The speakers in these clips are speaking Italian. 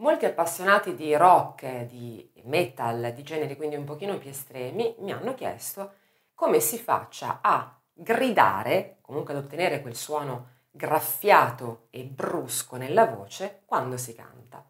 Molti appassionati di rock, di metal, di generi quindi un pochino più estremi, mi hanno chiesto come si faccia a gridare, comunque ad ottenere quel suono graffiato e brusco nella voce quando si canta.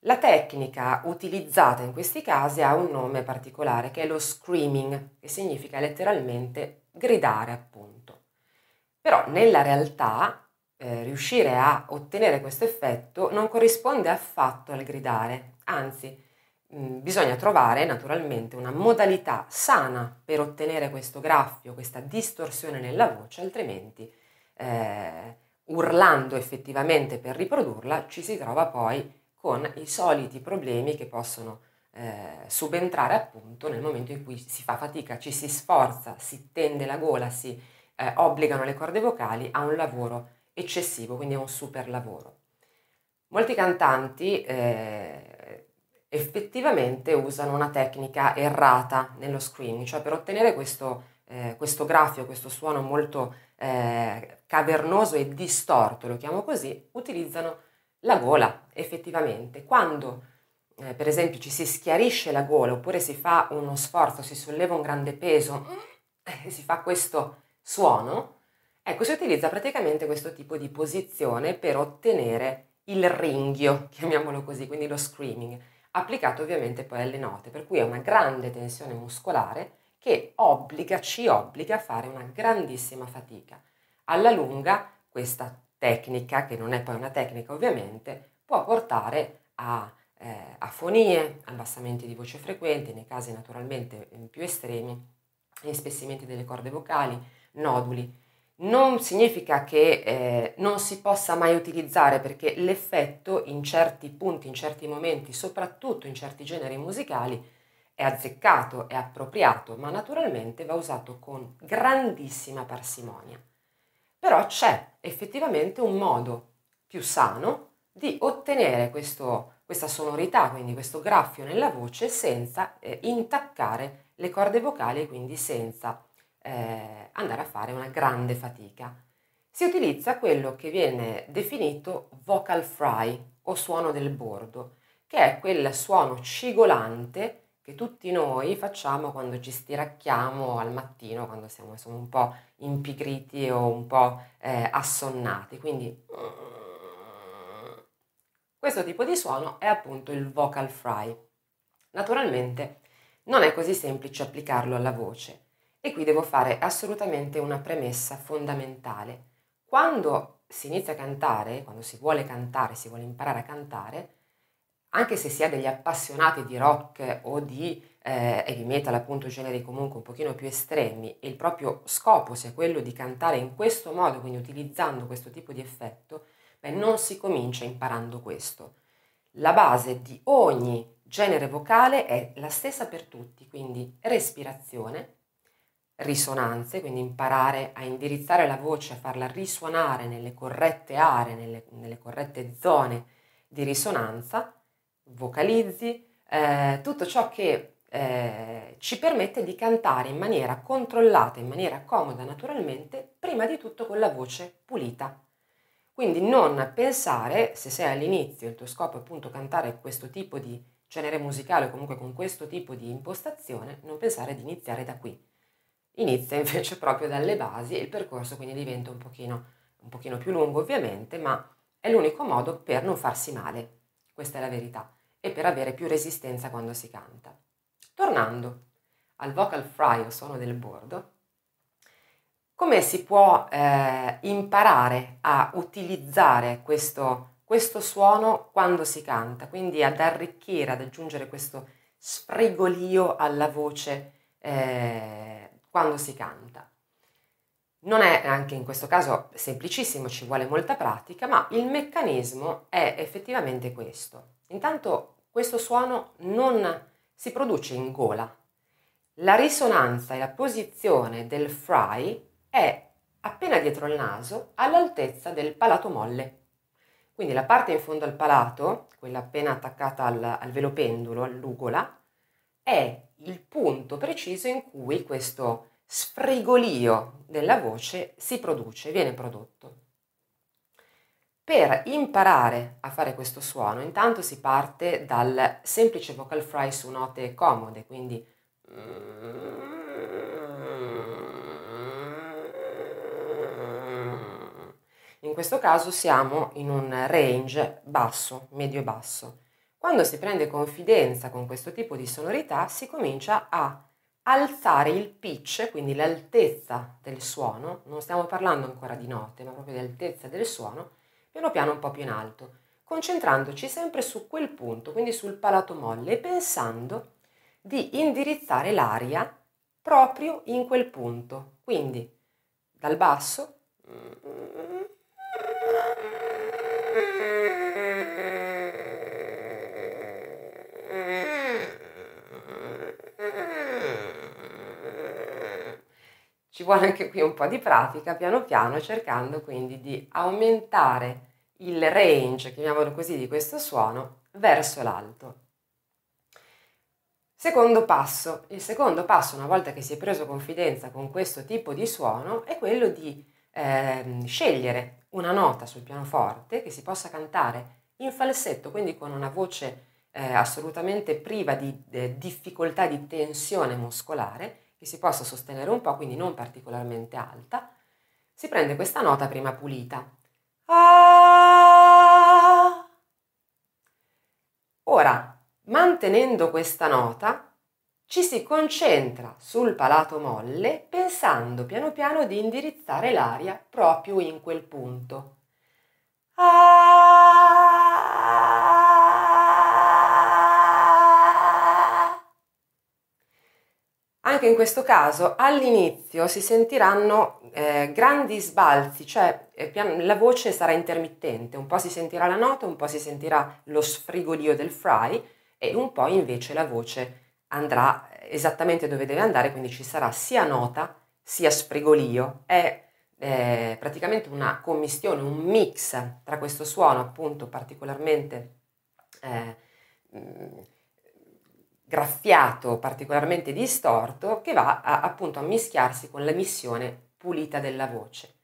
La tecnica utilizzata in questi casi ha un nome particolare che è lo screaming, che significa letteralmente gridare appunto. Però nella realtà eh, riuscire a ottenere questo effetto non corrisponde affatto al gridare, anzi mh, mm, bisogna trovare naturalmente una modalità sana per ottenere questo graffio, questa distorsione nella voce, altrimenti eh, urlando effettivamente per riprodurla ci si trova poi con i soliti problemi che possono eh, subentrare appunto nel momento in cui si fa fatica, ci si sforza, si tende la gola, si eh, obbligano le corde vocali a un lavoro eccessivo, quindi a un super lavoro. Molti cantanti eh, effettivamente usano una tecnica errata nello screaming, cioè per ottenere questo, eh, questo graffio, questo suono molto eh, cavernoso e distorto, lo chiamo così, utilizzano la gola effettivamente. Quando eh, per esempio ci si schiarisce la gola oppure si fa uno sforzo, si solleva un grande peso e si fa questo suono, ecco si utilizza praticamente questo tipo di posizione per ottenere il ringhio, chiamiamolo così, quindi lo screaming, applicato ovviamente poi alle note, per cui è una grande tensione muscolare che obbliga, ci obbliga a fare una grandissima fatica. Alla lunga questa tecnica, che non è poi una tecnica ovviamente, può portare a eh, afonie, abbassamenti di voce frequenti, nei casi naturalmente più estremi, ispessimenti delle corde vocali, noduli. Non significa che eh, non si possa mai utilizzare perché l'effetto in certi punti, in certi momenti, soprattutto in certi generi musicali, è azzeccato, è appropriato, ma naturalmente va usato con grandissima parsimonia. Però c'è effettivamente un modo più sano di ottenere questo, questa sonorità, quindi questo graffio nella voce senza eh, intaccare le corde vocali e quindi senza eh, andare a fare una grande fatica. Si utilizza quello che viene definito vocal fry o suono del bordo, che è quel suono cigolante che tutti noi facciamo quando ci stiracchiamo al mattino, quando siamo insomma, un po' impigriti o un po' eh, assonnati. Quindi questo tipo di suono è appunto il vocal fry. Naturalmente non è così semplice applicarlo alla voce e qui devo fare assolutamente una premessa fondamentale. Quando si inizia a cantare, quando si vuole cantare, si vuole imparare a cantare, anche se si è degli appassionati di rock o di eh, heavy metal, appunto generi comunque un pochino più estremi, e il proprio scopo sia quello di cantare in questo modo, quindi utilizzando questo tipo di effetto, beh, non si comincia imparando questo. La base di ogni genere vocale è la stessa per tutti, quindi respirazione, risonanze, quindi imparare a indirizzare la voce, a farla risuonare nelle corrette aree, nelle, nelle corrette zone di risonanza, vocalizzi, eh, tutto ciò che eh, ci permette di cantare in maniera controllata, in maniera comoda naturalmente, prima di tutto con la voce pulita. Quindi non pensare, se sei all'inizio, il tuo scopo è appunto cantare questo tipo di genere musicale o comunque con questo tipo di impostazione, non pensare di iniziare da qui. Inizia invece proprio dalle basi e il percorso quindi diventa un pochino, un pochino più lungo ovviamente, ma è l'unico modo per non farsi male. Questa è la verità e per avere più resistenza quando si canta. Tornando al vocal fry o suono del bordo, come si può eh, imparare a utilizzare questo, questo suono quando si canta, quindi ad arricchire, ad aggiungere questo sfrigolio alla voce eh, quando si canta. Non è anche in questo caso semplicissimo, ci vuole molta pratica, ma il meccanismo è effettivamente questo. Intanto questo suono non si produce in gola. La risonanza e la posizione del fry è appena dietro il naso all'altezza del palato molle. Quindi la parte in fondo al palato, quella appena attaccata al, al velo pendulo, all'ugola, è il punto preciso in cui questo sfrigolio della voce si produce, viene prodotto. Per imparare a fare questo suono, intanto si parte dal semplice vocal fry su note comode, quindi in questo caso siamo in un range basso, medio-basso. Quando si prende confidenza con questo tipo di sonorità si comincia a alzare il pitch, quindi l'altezza del suono, non stiamo parlando ancora di note, ma proprio di altezza del suono, piano piano un po' più in alto, concentrandoci sempre su quel punto, quindi sul palato molle, pensando di indirizzare l'aria proprio in quel punto. Quindi dal basso ci vuole anche qui un po' di pratica, piano piano, cercando quindi di aumentare il range, chiamiamolo così, di questo suono verso l'alto. Secondo passo. Il secondo passo, una volta che si è preso confidenza con questo tipo di suono, è quello di eh, scegliere una nota sul pianoforte che si possa cantare in falsetto, quindi con una voce eh, assolutamente priva di eh, difficoltà di tensione muscolare, che si possa sostenere un po', quindi non particolarmente alta, si prende questa nota prima pulita. Ah! Ora, mantenendo questa nota, ci si concentra sul palato molle pensando piano piano di indirizzare l'aria proprio in quel punto. Ah! Anche in questo caso all'inizio si sentiranno eh, grandi sbalzi, cioè eh, la voce sarà intermittente, un po' si sentirà la nota, un po' si sentirà lo sfrigolio del fry e un po' invece la voce andrà esattamente dove deve andare, quindi ci sarà sia nota sia sfrigolio. È eh, praticamente una commistione, un mix tra questo suono appunto particolarmente eh, graffiato particolarmente distorto che va a, appunto a mischiarsi con l'emissione pulita della voce.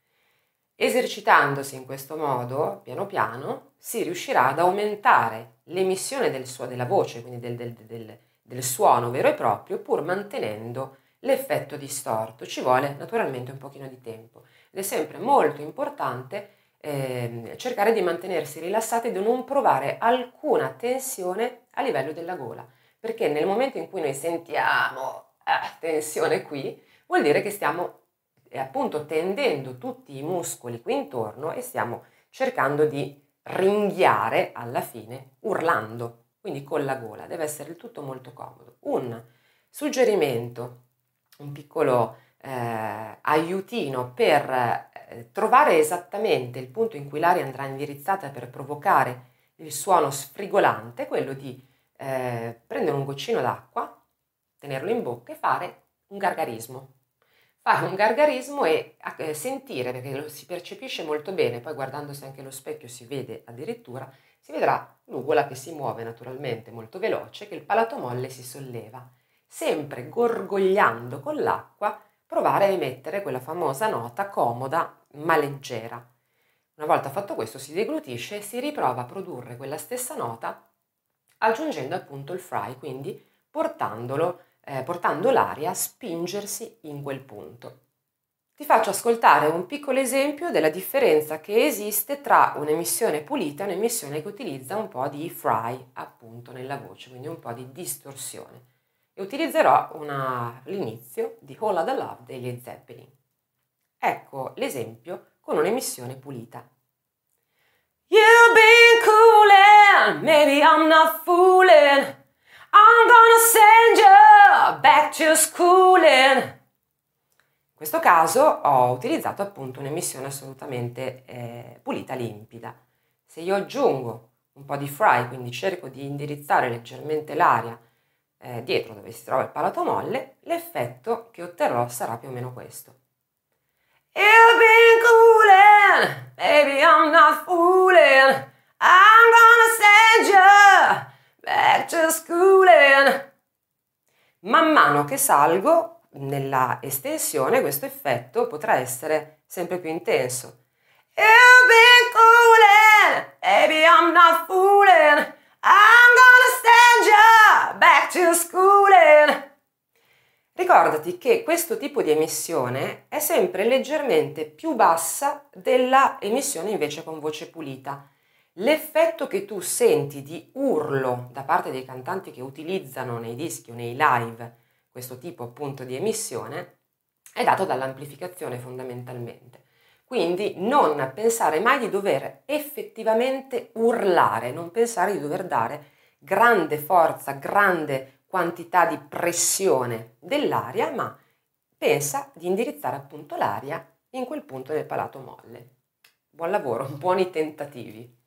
Esercitandosi in questo modo, piano piano, si riuscirà ad aumentare l'emissione del suo, della voce, quindi del, del, del, del suono vero e proprio, pur mantenendo l'effetto distorto. Ci vuole naturalmente un pochino di tempo ed è sempre molto importante eh, cercare di mantenersi rilassati e di non provare alcuna tensione a livello della gola perché nel momento in cui noi sentiamo eh, tensione qui, vuol dire che stiamo eh, appunto tendendo tutti i muscoli qui intorno e stiamo cercando di ringhiare alla fine urlando, quindi con la gola, deve essere il tutto molto comodo. Un suggerimento, un piccolo eh, aiutino per eh, trovare esattamente il punto in cui l'aria andrà indirizzata per provocare il suono sfrigolante, quello di eh, prendere un goccino d'acqua, tenerlo in bocca e fare un gargarismo. Fare un gargarismo e eh, sentire, perché lo si percepisce molto bene, poi guardandosi anche allo specchio si vede addirittura, si vedrà l'ugola che si muove naturalmente molto veloce, che il palato molle si solleva. Sempre gorgogliando con l'acqua, provare a emettere quella famosa nota comoda ma leggera. Una volta fatto questo si deglutisce e si riprova a produrre quella stessa nota aggiungendo appunto il fry, quindi portandolo, eh, portando l'aria a spingersi in quel punto. Ti faccio ascoltare un piccolo esempio della differenza che esiste tra un'emissione pulita e un'emissione che utilizza un po' di fry appunto nella voce, quindi un po' di distorsione. E utilizzerò una, l'inizio di of the Love degli Zeppelin. Ecco l'esempio con un'emissione pulita. You've been coolin', maybe I'm not fooling. I'm gonna send you back to schooling. In questo caso ho utilizzato appunto un'emissione assolutamente eh, pulita, limpida. Se io aggiungo un po' di fry, quindi cerco di indirizzare leggermente l'aria eh, dietro dove si trova il palato molle, l'effetto che otterrò sarà più o meno questo. You've been coolin', baby, I'm not fooling. Man mano che salgo, nella estensione questo effetto potrà essere sempre più intenso. You've been cooling, baby I'm not fooling, I'm gonna send you back to schooling. Ricordati che questo tipo di emissione è sempre leggermente più bassa della emissione invece con voce pulita. L'effetto che tu senti di urlo da parte dei cantanti che utilizzano nei dischi o nei live questo tipo appunto di emissione è dato dall'amplificazione fondamentalmente. Quindi non pensare mai di dover effettivamente urlare, non pensare di dover dare grande forza, grande quantità di pressione dell'aria, ma pensa di indirizzare appunto l'aria in quel punto del palato molle. Buon lavoro, buoni tentativi.